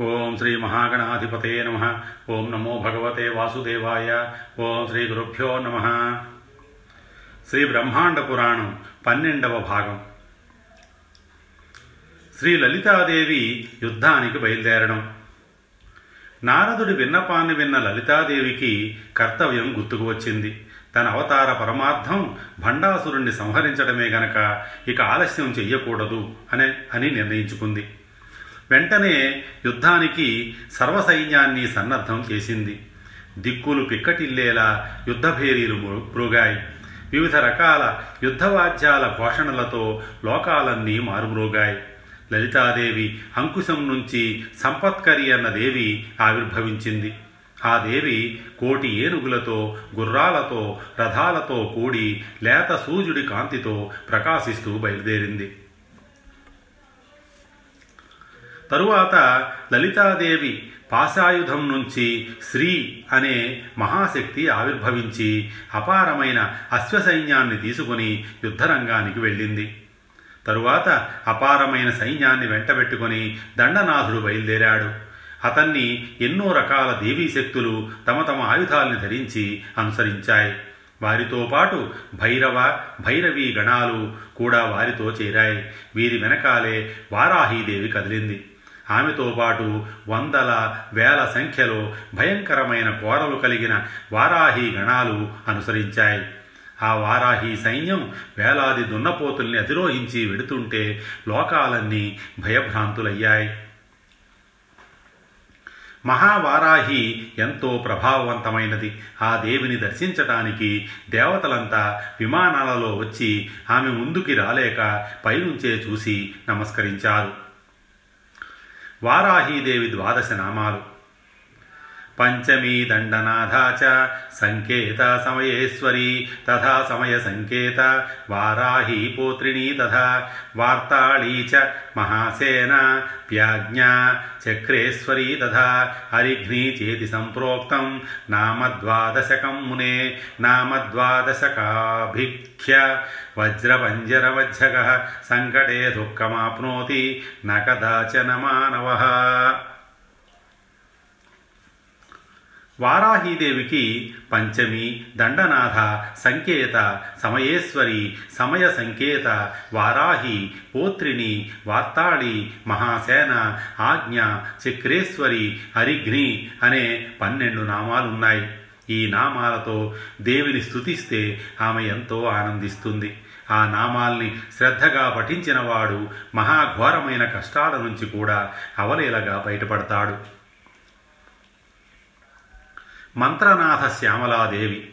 ఓం శ్రీ మహాగణాధిపతే నమ. ఓం నమో భగవతే వాసుదేవాయ. ఓం శ్రీ గురుభ్యో నమ. శ్రీ బ్రహ్మాండ పురాణం పన్నెండవ భాగం. శ్రీ లలితాదేవి యుద్ధానికి బయలుదేరడం. నారదుడి విన్నపాన్ని విన్న లలితాదేవికి కర్తవ్యం గుర్తుకు వచ్చింది. తన అవతార పరమార్థం భండాసురుణ్ణి సంహరించడమే గనక ఇక ఆలస్యం చెయ్యకూడదు అనే అని నిర్ణయించుకుంది. వెంటనే యుద్ధానికి సర్వసైన్యాన్ని సన్నద్ధం చేసింది. దిక్కులు పిక్కటిల్లేలా యుద్ధభేరీలు మ్రోగాయి వివిధ రకాల యుద్ధవాద్యాల ఘోషణలతో లోకాలన్నీ మారుమ్రోగాయి. లలితాదేవి అంకుశం నుంచి సంపత్కరి అన్న దేవి ఆవిర్భవించింది. ఆ దేవి కోటి ఏనుగులతో గుర్రాలతో రథాలతో కూడి లేత సూర్యుడి కాంతితో ప్రకాశిస్తూ బయలుదేరింది. తరువాత లలితాదేవి పాశాయుధం నుంచి శ్రీ అనే మహాశక్తి ఆవిర్భవించి అపారమైన అశ్వసైన్యాన్ని తీసుకుని యుద్ధరంగానికి వెళ్ళింది. తరువాత అపారమైన సైన్యాన్ని వెంటబెట్టుకుని దండనాథుడు బయలుదేరాడు. అతన్ని ఎన్నో రకాల దేవీ శక్తులు తమ తమ ఆయుధాల్ని ధరించి అనుసరించాయి. వారితో పాటు భైరవ భైరవీ గణాలు కూడా వారితో చేరాయి. వీరి వెనకాలే వారాహీదేవి కదిలింది. ఆమెతో పాటు వందల వేల సంఖ్యలో భయంకరమైన కోరలు కలిగిన వారాహి గణాలు అనుసరించాయి. ఆ వారాహి సైన్యం వేలాది దున్నపోతుల్ని అధిరోహించి వెడుతుంటే లోకాలన్నీ భయభ్రాంతులయ్యాయి. మహావారాహి ఎంతో ప్రభావవంతమైనది. ఆ దేవిని దర్శించటానికి దేవతలంతా విమానాలలో వచ్చి ఆమె ముందుకి రాలేక పైనుంచే చూసి నమస్కరించారు. వారాహీదేవి ద్వాదశ నామాలు. పంచమీ దండనాథా చ సంకేత సమయేశ్వరీ తథా సమయ సంకేత వారాహీ పోత్రిణీ తథా వార్తాళీ చ మహాసేన ప్యాజ్ఞా చక్రేశ్వరీ తథా హరిఘ్నీ చేతి సంప్రోక్తం నామద్వాదశకం మునే నామద్వాదశకాభిఖ్య వజ్రపంజరవజ్జగ సంకటే దుఃఖమాప్నోతి న కదాచన మానవ వారాహీదేవికి పంచమి దండనాథ సంకేత సమయేశ్వరి సమయ సంకేత వారాహి పోత్రిని వార్తాళి మహాసేన ఆజ్ఞ చక్రేశ్వరి హరిఘ్ని అనే పన్నెండు నామాలున్నాయి. ఈ నామాలతో దేవిని స్థుతిస్తే ఆమె ఎంతో ఆనందిస్తుంది. ఆ నామాల్ని శ్రద్ధగా పఠించినవాడు మహాఘోరమైన కష్టాల నుంచి కూడా అవలేలగా బయటపడతాడు. మంత్రనాథ శ్యామలాదేవి.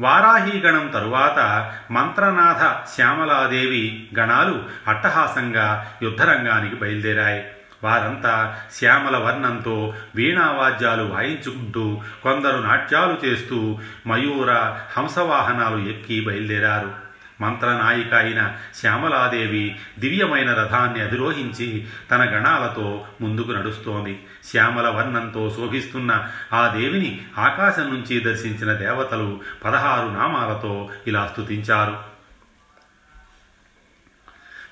వారాహీగణం తరువాత మంత్రనాథ శ్యామలాదేవి గణాలు అట్టహాసంగా యుద్ధరంగానికి బయలుదేరాయి. వారంతా శ్యామల వర్ణంతో వీణావాద్యాలు వాయించుకుంటూ కొందరు నాట్యాలు చేస్తూ మయూర హంసవాహనాలు ఎక్కి బయలుదేరారు. మంత్రనాయిక అయిన శ్యామలాదేవి దివ్యమైన రథాన్ని అధిరోహించి తన గణాలతో ముందుకు నడుస్తోంది. శ్యామల వర్ణంతో శోభిస్తున్న ఆ దేవిని ఆకాశం నుంచి దర్శించిన దేవతలు పదహారు నామాలతో ఇలా స్తుతించారు.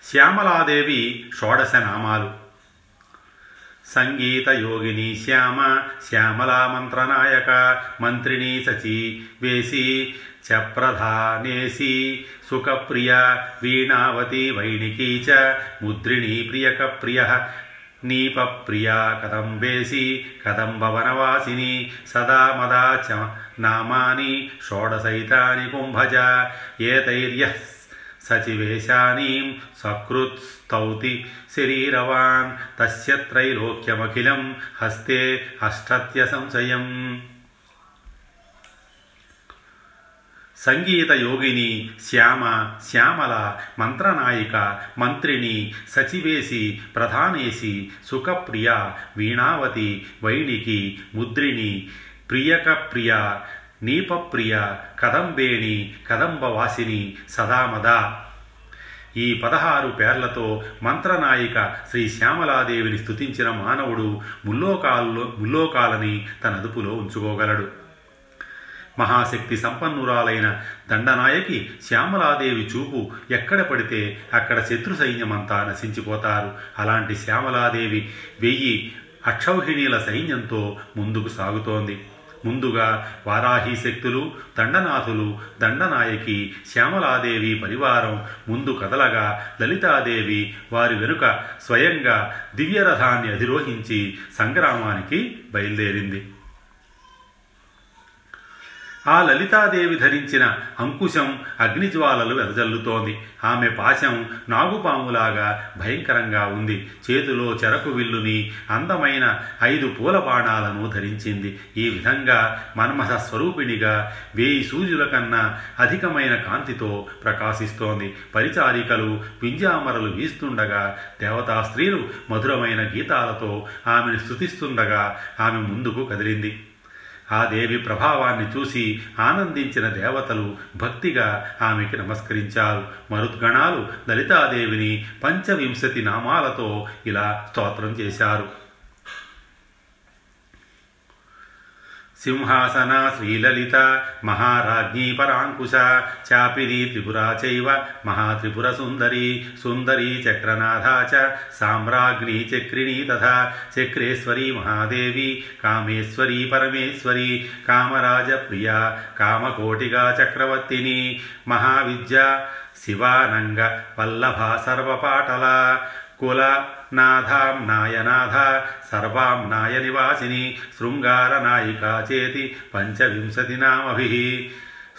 శ్యామలాదేవి షోడశ నామాలు సంగీత యోగిని శ్యామ శ్యామలా మంత్రనాయక మంత్రిణీ సచి వేసి చప్రధానేసి సుఖప్రియ వీణావతి వైణికీ చ ముద్రిణీ ప్రియక ప్రియ నీపప్రియా కదంబేసి కదంబవనవాసిని సదా మదా చ నామాని షోడశైతాని కుంభజ ఏతైర్య సచివేశానీం సకృత్ స్తౌతి శరీరవాన్ తస్య త్రైలోక్యమఖిలం హస్తే అష్టత్య సంశయం సంగీత యోగిని శ్యామ శ్యామల మంత్రనాయిక మంత్రిని సచివేసి ప్రధానేసి సుఖప్రియ వీణావతి వైణికి ముద్రిణి ప్రియకప్రియ నీపప్రియ కదంబేణి కదంబవాసిని సదామదా ఈ పదహారు పేర్లతో మంత్రనాయిక శ్రీ శ్యామలాదేవిని స్థుతించిన మానవుడు ముల్లోకాల్లో ముల్లోకాలని తన అదుపులో ఉంచుకోగలడు. మహాశక్తి సంపన్నురాలైన దండనాయకి శ్యామలాదేవి చూపు ఎక్కడ పడితే అక్కడ శత్రు సైన్యమంతా నశించిపోతారు. అలాంటి శ్యామలాదేవి వెయ్యి అక్షౌహిణీల సైన్యంతో ముందుకు సాగుతోంది. ముందుగా వారాహి శక్తులు దండనాథులు దండనాయకి శ్యామలాదేవి పరివారం ముందు కదలగా లలితాదేవి వారి వెనుక స్వయంగా దివ్యరథాన్ని అధిరోహించి సంగ్రామానికి బయలుదేరింది. ఆ లలితాదేవి ధరించిన అంకుశం అగ్నిజ్వాలలు వెదజల్లుతోంది. ఆమె పాశం నాగుపాములాగా భయంకరంగా ఉంది. చేతిలో చెరకు విల్లుని అందమైన ఐదు పూల బాణాలను ధరించింది. ఈ విధంగా మన్మథ స్వరూపిణిగా వేయి సూర్యుల కన్నా అధికమైన కాంతితో ప్రకాశిస్తోంది. పరిచారికలు పింజామరలు వీస్తుండగా దేవతా స్త్రీలు మధురమైన గీతాలతో ఆమెను స్తుతిస్తుండగా ఆమె ముందుకు కదిలింది. ఆ దేవి ప్రభావాన్ని చూసి ఆనందించిన దేవతలు భక్తిగా ఆమెకి నమస్కరించారు. మరుద్గణాలు లలితాదేవిని పంచవింశతి నామాలతో ఇలా స్తోత్రం చేశారు. సింహాసన శ్రీలలిత మహారాజ్ఞీ పరాంకుశ చాపిరి త్రిపురా చైవ మహాత్రిపుర సుందరి సుందరీ చక్రనాథ చ సామ్రాజ్ఞీ చక్రిణీ తథా చక్రేశ్వరీ మహాదేవి కామేశ్వరీ పరమేశ్వరి కామరాజప్రియ కామకోటిగా చక్రవర్తిని మహావిద్య శివానంగ వల్లభ సర్వపాటల కుల నాథాం నాయనాథ సర్వాం నాయ నివాసిని శృంగారనాయికా చేతి పంచవింశతి నామభి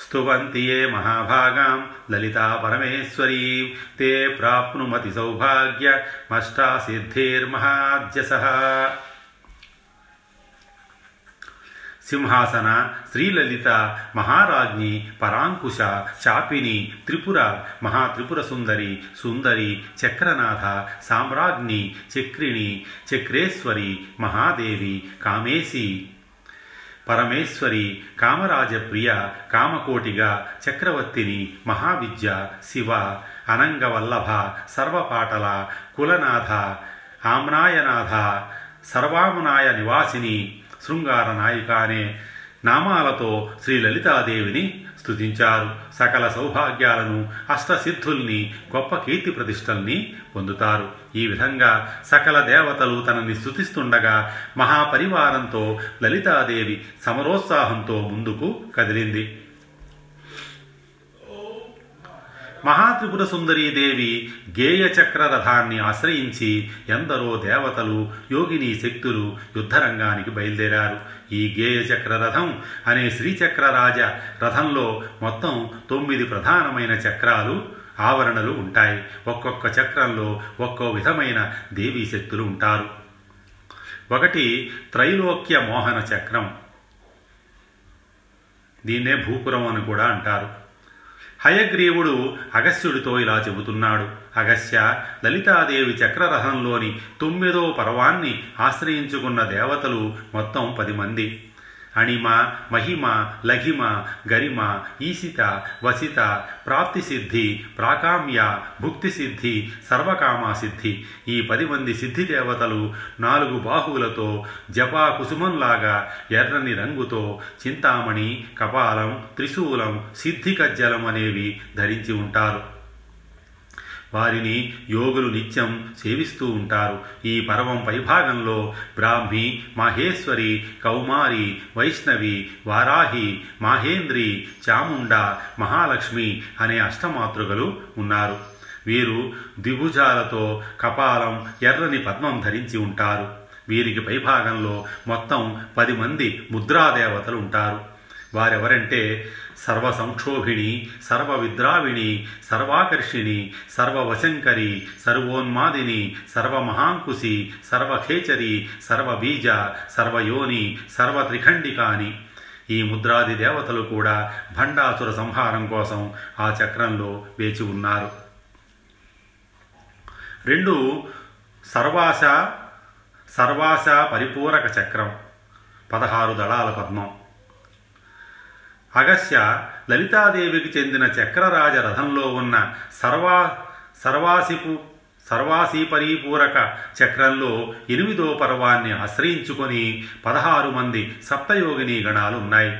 స్తువంతి ఏ మహాభాగాం లలితా పరమేశ్వరీ. తే ప్రాప్నుమతి సౌభాగ్యమష్టాసిద్ధిర్మహాద్యస సింహాసన శ్రీలలిత మహారాజ్ఞి పరాంకుశ చాపిని త్రిపుర మహాత్రిపుర సుందరి సుందరి చక్రనాథ సామ్రాజ్ఞి చక్రిణి చక్రేశ్వరి మహాదేవి కామేశి పరమేశ్వరి కామరాజప్రియ కామకోటిగా చక్రవర్తిని మహావిద్య శివ అనంగవల్లభ సర్వపాటల కులనాథ ఆమ్నాయనాథ సర్వామునాయ నివాసిని శృంగార నాయిక అనే నామాలతో శ్రీ లలితాదేవిని స్తుతించారు. సకల సౌభాగ్యాలను అష్టసిద్ధుల్ని గొప్ప కీర్తి ప్రతిష్టల్ని పొందుతారు. ఈ విధంగా సకల దేవతలు తనని స్తుతిస్తుండగా మహాపరివారంతో లలితాదేవి సమరోత్సాహంతో ముందుకు కదిలింది. మహాత్రిపుర సుందరీదేవి గేయ చక్ర రథాన్ని ఆశ్రయించి ఎందరో దేవతలు యోగిని శక్తులు యుద్ధరంగానికి బయలుదేరారు. ఈ గేయ చక్ర రథం అనే శ్రీచక్ర రాజ రథంలో మొత్తం తొమ్మిది ప్రధానమైన చక్రాలు ఆవరణలు ఉంటాయి. ఒక్కొక్క చక్రంలో ఒక్కో విధమైన దేవీ శక్తులు ఉంటారు. ఒకటి త్రైలోక్య మోహన చక్రం. దీన్నే భూపురం అని కూడా అంటారు. హయగ్రీవుడు అగస్యుడితో ఇలా చెబుతున్నాడు. అగస్య లలితాదేవి చక్రరథంలోని తొమ్మిదో పర్వాన్ని ఆశ్రయించుకున్న దేవతలు మొత్తం పది మంది. అణిమ మహిమ లఘిమ గరిమ ఈసిత వసిత ప్రాప్తిసిద్ధి ప్రాకామ్య భుక్తిసిద్ధి సర్వకామాసిద్ధి. ఈ పది మంది సిద్ధి దేవతలు నాలుగు బాహువులతో జపా కుసుమంలాగా ఎర్రని రంగుతో చింతామణి కపాలం త్రిశూలం సిద్ధి కజ్జలం అనేవి ధరించి ఉంటారు. వారిని యోగులు నిత్యం సేవిస్తూ ఉంటారు. ఈ పర్వం పైభాగంలో బ్రాహ్మి మహేశ్వరి కౌమారి వైష్ణవి వారాహి మాహేంద్రి చాముండ మహాలక్ష్మి అనే అష్టమాతృగలు ఉన్నారు. వీరు ద్విభుజాలతో కపాలం ఎర్రని పద్మం ధరించి ఉంటారు. వీరికి పైభాగంలో మొత్తం పది మంది ముద్రాదేవతలు ఉంటారు. వారెవరంటే సర్వ సంక్షోభిణి సర్వ విద్రావిణి సర్వాకర్షిణి సర్వవశంకరి సర్వోన్మాదిని సర్వమహాంకుశి సర్వఖేచరి సర్వబీజ సర్వయోని సర్వత్రిఖండికాని. ఈ ముద్రాది దేవతలు కూడా భండాసుర సంహారం కోసం ఆ చక్రంలో వేచి ఉన్నారు. రెండు సర్వాశ సర్వాశ పరిపూరక చక్రం పదహారు దళాల పద్మం. అగస్య లలితాదేవికి చెందిన చక్రరాజ రథంలో ఉన్న సర్వా సర్వాసిపు సర్వాసీపరీపూరక చక్రంలో ఎనిమిదో పర్వాన్ని ఆశ్రయించుకొని పదహారు మంది సప్తయోగిని గణాలు ఉన్నాయి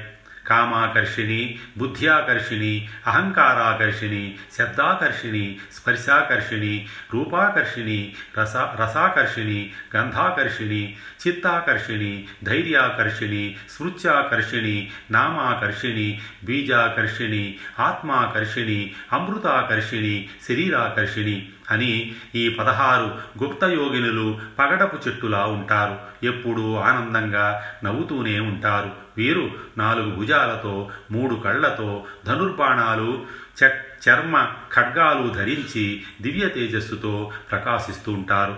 कामाकर्षिणी, बुद्ध्याकर्षिणी, अहंकाराकर्षिणी, शब्दाकर्षिणी, स्पर्शाकर्षिणी, रूपाकर्षिणी, रसा, रसाकर्षिणी गंधाकर्षिणी चित्ताकर्षिणी, धैर्याकर्षिणी, स्मृत्याकर्षिणी, नामाकर्षिणी, बीजाकर्षिणी, आत्माकर्षिणी, अमृताकर्षिणी, शरीराकर्षिणी। అని ఈ పదహారు గుప్త యోగినులు పగడపు చెట్టులా ఉంటారు. ఎప్పుడూ ఆనందంగా నవ్వుతూనే ఉంటారు. వీరు నాలుగు భుజాలతో మూడు కళ్ళతో ధనుర్బాణాలు చ చర్మ ఖడ్గాలు ధరించి దివ్య తేజస్సుతో ప్రకాశిస్తూ ఉంటారు.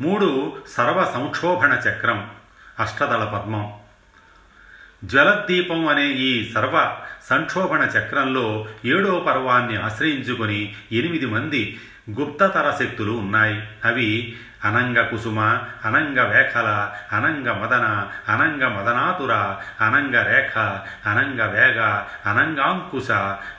మూడు సర్వ సంక్షోభణ చక్రం అష్టదళ పద్మం. జ్వలద్దీపం అనే ఈ సర్వ సంక్షోభణ చక్రంలో ఏడో పర్వాన్ని ఆశ్రయించుకొని ఎనిమిది మంది గుప్తతర శక్తులు ఉన్నాయి. అవి అనంగ కుసుమ అనంగ వేఖల అనంగ మదన అనంగ మదనాతుర అనంగ రేఖ అనంగ వేగ అనంగాంకుశ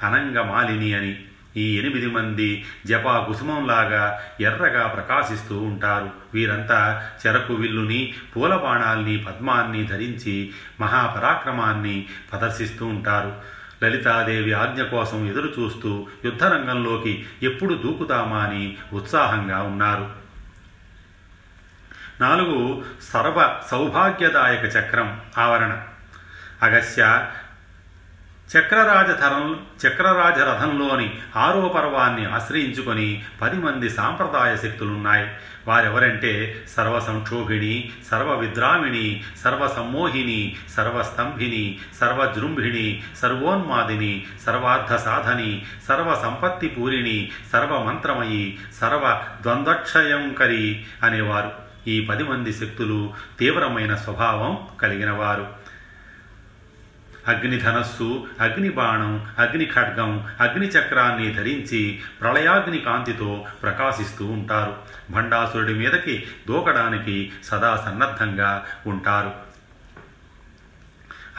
అనంగ మాలిని అని ఈ ఎనిమిది మంది జపా కుసుమంలాగా ఎర్రగా ప్రకాశిస్తూ ఉంటారు. వీరంతా చెరకు విల్లుని పూల బాణాల్ని పద్మాన్ని ధరించి మహాపరాక్రమాన్ని ప్రదర్శిస్తూ ఉంటారు. లలితాదేవి ఆజ్ఞ కోసం ఎదురు చూస్తూ యుద్ధరంగంలోకి ఎప్పుడు దూకుతామా అని ఉత్సాహంగా ఉన్నారు. నాలుగు సర్వ సౌభాగ్యదాయక చక్రం ఆవరణ. అగస్య చక్రరాజధరం చక్రరాజరథంలోని ఆరో పర్వాన్ని ఆశ్రయించుకొని పది మంది సాంప్రదాయ శక్తులున్నాయి. వారెవరంటే సర్వ సంక్షోభిణి సర్వ విద్రామిణి సర్వ సమ్మోహిని సర్వస్తంభిని సర్వజృంభిణి సర్వోన్మాదిని సర్వార్థ సాధని సర్వ సంపత్తి పూరిణి సర్వమంత్రమయి సర్వ ద్వంద్వక్షయంకరి అనేవారు. ఈ పది మంది శక్తులు తీవ్రమైన స్వభావం కలిగినవారు. అగ్నిధనస్సు అగ్నిబాణం అగ్ని ఖడ్గం అగ్ని చక్రాన్ని ధరించి ప్రళయాగ్ని కాంతితో ప్రకాశిస్తూ ఉంటారు. భండాసురుడి మీదకి దూకడానికి సదా సన్నద్ధంగా ఉంటారు.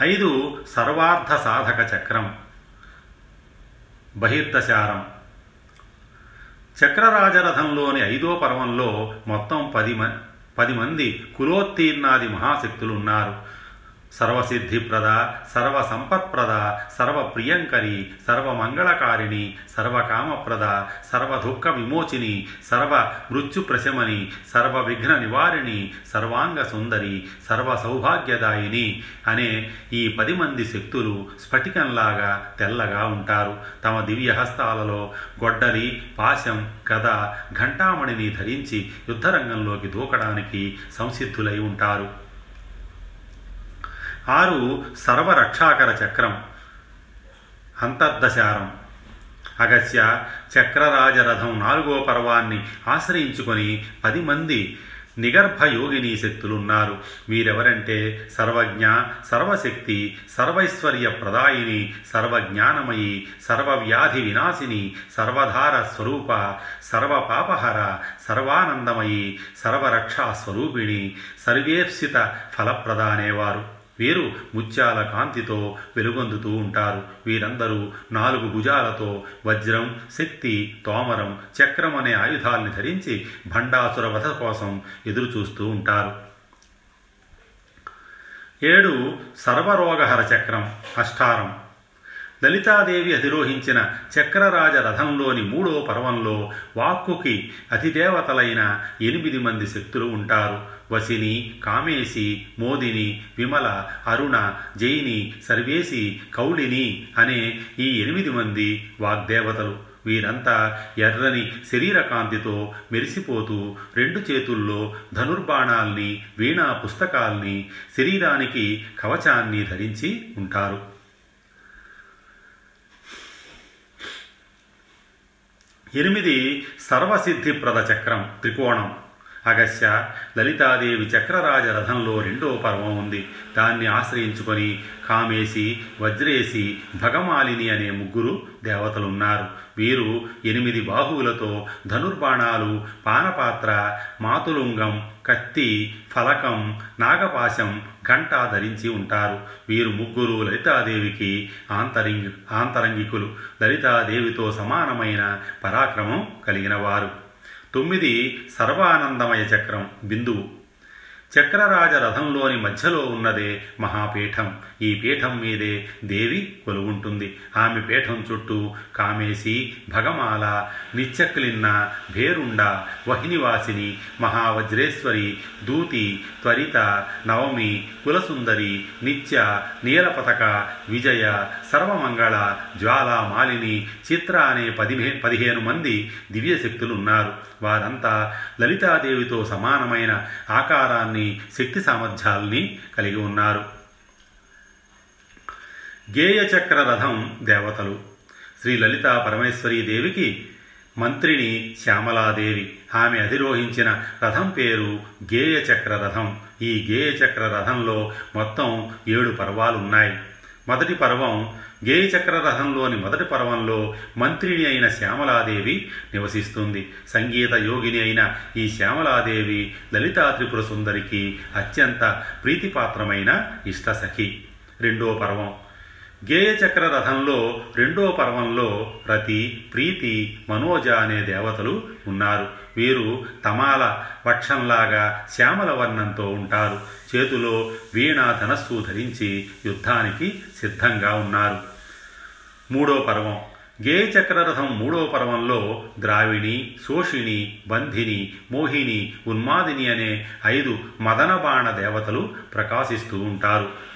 ఐదు సర్వార్థ సాధక చక్రం. బహిర్దశారం. చక్రరాజరథంలోని ఐదో పర్వంలో మొత్తం పది మ పది మంది కులోత్తీర్ణాది మహాశక్తులు ఉన్నారు. సర్వసిద్ధిప్రద సర్వ సంపత్ప్రద సర్వ సర్వ మంగళకారిణి సర్వకామప్రద సర్వదుఃఖ విమోచిని సర్వ మృత్యుప్రశమని ప్రశమని సర్వ విఘ్న నివారిణి సర్వాంగ సుందరి సర్వ సౌభాగ్యదాయిని అనే ఈ పది మంది శక్తులు స్ఫటికంలాగా తెల్లగా ఉంటారు. తమ దివ్యహస్తాలలో గొడ్డలి పాశం గద ఘంటామణిని ధరించి యుద్ధరంగంలోకి దూకడానికి సంసిద్ధులై ఉంటారు. ఆరు సర్వరక్షాకర చక్రం. అంతర్దశారం. అగస్య చక్రరాజరథం నాలుగో పర్వాన్ని ఆశ్రయించుకొని పది మంది నిగర్భ శక్తులున్నారు. వీరెవరంటే సర్వజ్ఞ సర్వశక్తి సర్వైశ్వర్య ప్రదాయిని సర్వజ్ఞానమయి సర్వవ్యాధి వినాశిని సర్వధార స్వరూప సర్వపాపహర సర్వానందమయి సర్వరక్షా స్వరూపిణి సర్వేప్సిత ఫలప్రదానేవారు. వీరు ముత్యాల కాంతితో వెలుగొందుతూ ఉంటారు. వీరందరూ నాలుగు భుజాలతో వజ్రం శక్తి తోమరం చక్రం అనే ఆయుధాల్ని ధరించి భండాసుర వధ కోసం ఎదురుచూస్తూ ఉంటారు. ఏడు సర్వరోగహర చక్రం అష్టారం. లలితాదేవి అధిరోహించిన చక్రరాజ రథంలోని మూడో పర్వంలో వాక్కుకి అతిదేవతలైన ఎనిమిది మంది శక్తులు ఉంటారు. వసిని కామేసి మోదిని విమల అరుణ జైని సర్వేసి కౌళిని అనే ఈ ఎనిమిది మంది వాగ్దేవతలు. వీరంతా ఎర్రని శరీరకాంతితో మెరిసిపోతూ రెండు చేతుల్లో ధనుర్బాణాల్ని వీణా పుస్తకాల్ని శరీరానికి కవచాన్ని ధరించి ఉంటారు. ఎనిమిది సర్వసిద్ధిప్రద చక్రం త్రికోణం. అగస్య లలితాదేవి చక్రరాజ రథంలో రెండో పర్వం ఉంది. దాన్ని ఆశ్రయించుకొని కామేసి వజ్రేసి భగమాలిని అనే ముగ్గురు దేవతలున్నారు. వీరు ఎనిమిది బాహువులతో ధనుర్బాణాలు పానపాత్ర మాతులుంగం కత్తి ఫలకం నాగపాశం ఘంట ధరించి ఉంటారు. వీరు ముగ్గురు లలితాదేవికి ఆంతరింగి ఆంతరంగికులు. లలితాదేవితో సమానమైన పరాక్రమం కలిగినవారు. తొమ్మిది సర్వానందమయ చక్రం బిందువు. చక్రరాజ రథంలోని మధ్యలో ఉన్నదే మహాపీఠం. ఈ పీఠం మీదే దేవి కొలువుంటుంది. ఆమె పీఠం చుట్టూ కామేశి భగమాల నిత్యక్లిన్న భేరుండ వహినివాసిని మహావజ్రేశ్వరి దూతి త్వరిత నవమి కులసుందరి నిత్య నీలపతక విజయ సర్వమంగళ జ్వాలామాలిని చిత్ర అనే పదిహే పదిహేను మంది దివ్యశక్తులు ఉన్నారు వారంతా లలితాదేవితో సమానమైన ఆకారాన్ని శక్తి సామర్థ్యాల్ని కలిగి ఉన్నారు. గేయచక్ర రథం దేవతలు. శ్రీ లలితా పరమేశ్వరీ దేవికి మంత్రిని శ్యామలాదేవి ఆమె అధిరోహించిన రథం పేరు గేయచక్ర రథం ఈ గేయచక్ర రథంలో మొత్తం ఏడు పర్వాలున్నాయి. మొదటి పర్వం గేయచక్ర రథంలోని మొదటి పర్వంలో మంత్రిని అయిన శ్యామలాదేవి నివసిస్తుంది. సంగీత యోగిని అయిన ఈ శ్యామలాదేవి లలితా త్రిపుర సుందరికి అత్యంత ప్రీతిపాత్రమైన ఇష్టసఖి. రెండో పర్వం గేయచక్ర రథంలో రెండో పర్వంలో రతి ప్రీతి మనోజ అనే దేవతలు ఉన్నారు. వీరు తమాల వక్షంలాగా శ్యామల వర్ణంతో ఉంటారు. చేతిలో వీణా ధనస్సు ధరించి యుద్ధానికి సిద్ధంగా ఉన్నారు. మూడో పర్వం. గేయచక్రరథం మూడో పర్వంలో ద్రావిణి శోషిణి బంధిని మోహిని ఉన్మాదిని అనే ఐదు మదనబాణ దేవతలు ప్రకాశిస్తూ ఉంటారు.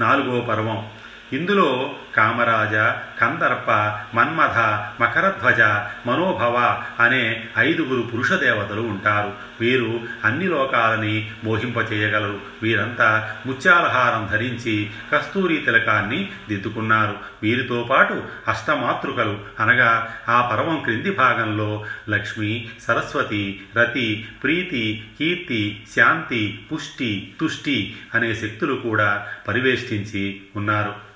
నాలుగో పర్వం. ఇందులో కామరాజ కందర్ప మన్మథ మకరధ్వజ మనోభవ అనే ఐదుగురు పురుష దేవతలు ఉంటారు. వీరు అన్ని లోకాలని మోహింపచేయగలరు. వీరంతా ముత్యాలహారం ధరించి కస్తూరి తిలకాన్ని దిద్దుకున్నారు. వీరితో పాటు అష్టమాతృకలు అనగా ఆ పర్వం క్రింది భాగంలో లక్ష్మి సరస్వతి రతి ప్రీతి కీర్తి శాంతి పుష్టి తుష్టి అనే శక్తులు కూడా పరివేష్టించి ఉన్నారు.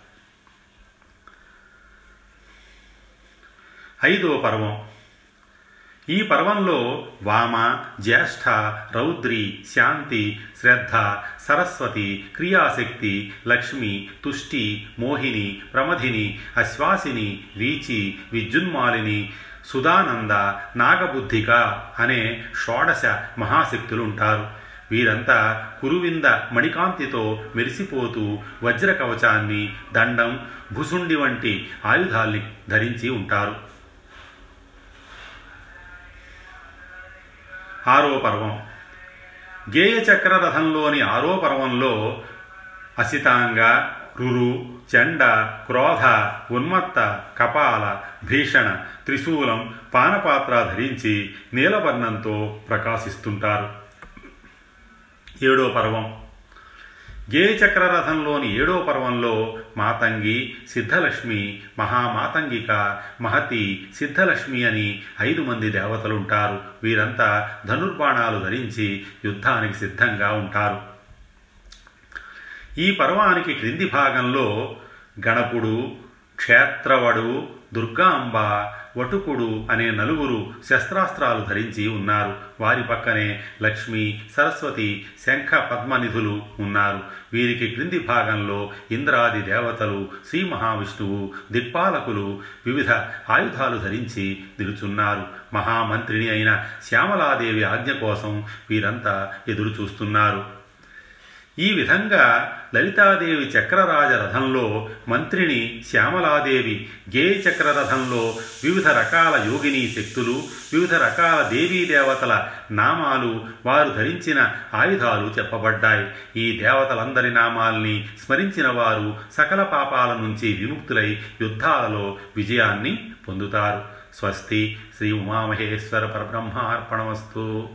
ఐదో పర్వం. ఈ పర్వంలో వామ జ్యేష్ఠ రౌద్రి శాంతి శ్రద్ధ సరస్వతి క్రియాశక్తి లక్ష్మి తుష్టి మోహిని ప్రమధిని అశ్వాసిని వీచి విద్యున్మాలిని సుధానంద నాగబుద్ధిక అనే షోడశ మహాశక్తులు ఉంటారు వీరంతా కురువింద మణికాంతితో మెరిసిపోతూ వజ్ర కవచాన్ని దండం భుసుండి వంటి ఆయుధాల్ని ధరించి ఉంటారు. ఆరో పర్వం. గేయ చక్రరథంలోని ఆరో పర్వంలో అసితాంగ రురు చండ క్రోధ ఉన్మత్త కపాల భీషణ త్రిశూలం పానపాత్ర ధరించి నీలవర్ణంతో ప్రకాశిస్తుంటారు. ఏడో పర్వం. రథంలోని ఏడో పర్వంలో మాతంగి సిద్ధలక్ష్మి మహామాతంగిక మహతి సిద్ధలక్ష్మి అని ఐదు మంది దేవతలుంటారు. వీరంతా ధనుర్బాణాలు ధరించి యుద్ధానికి సిద్ధంగా ఉంటారు. ఈ పర్వానికి క్రింది భాగంలో గణపుడు క్షేత్రవడు దుర్గాంబ వటుకుడు అనే నలుగురు శస్త్రాస్త్రాలు ధరించి ఉన్నారు. వారి పక్కనే లక్ష్మి సరస్వతి శంఖ పద్మనిధులు ఉన్నారు. వీరికి క్రింది భాగంలో ఇంద్రాది దేవతలు శ్రీ మహావిష్ణువు దిక్పాలకులు వివిధ ఆయుధాలు ధరించి నిలుచున్నారు. మహామంత్రిని అయిన శ్యామలాదేవి ఆజ్ఞ కోసం వీరంతా ఎదురు చూస్తున్నారు ఈ విధంగా లలితాదేవి చక్రరాజ రథంలో మంత్రిని శ్యామలాదేవి గేయ చక్రరథంలో వివిధ రకాల యోగిని శక్తులు వివిధ రకాల దేవీ దేవతల నామాలు వారు ధరించిన ఆయుధాలు చెప్పబడ్డాయి. ఈ దేవతలందరి నామాల్ని స్మరించిన వారు సకల పాపాల నుంచి విముక్తులై యుద్ధాలలో విజయాన్ని పొందుతారు. స్వస్తి శ్రీ ఉమామహేశ్వర పరబ్రహ్మార్పణమస్తు.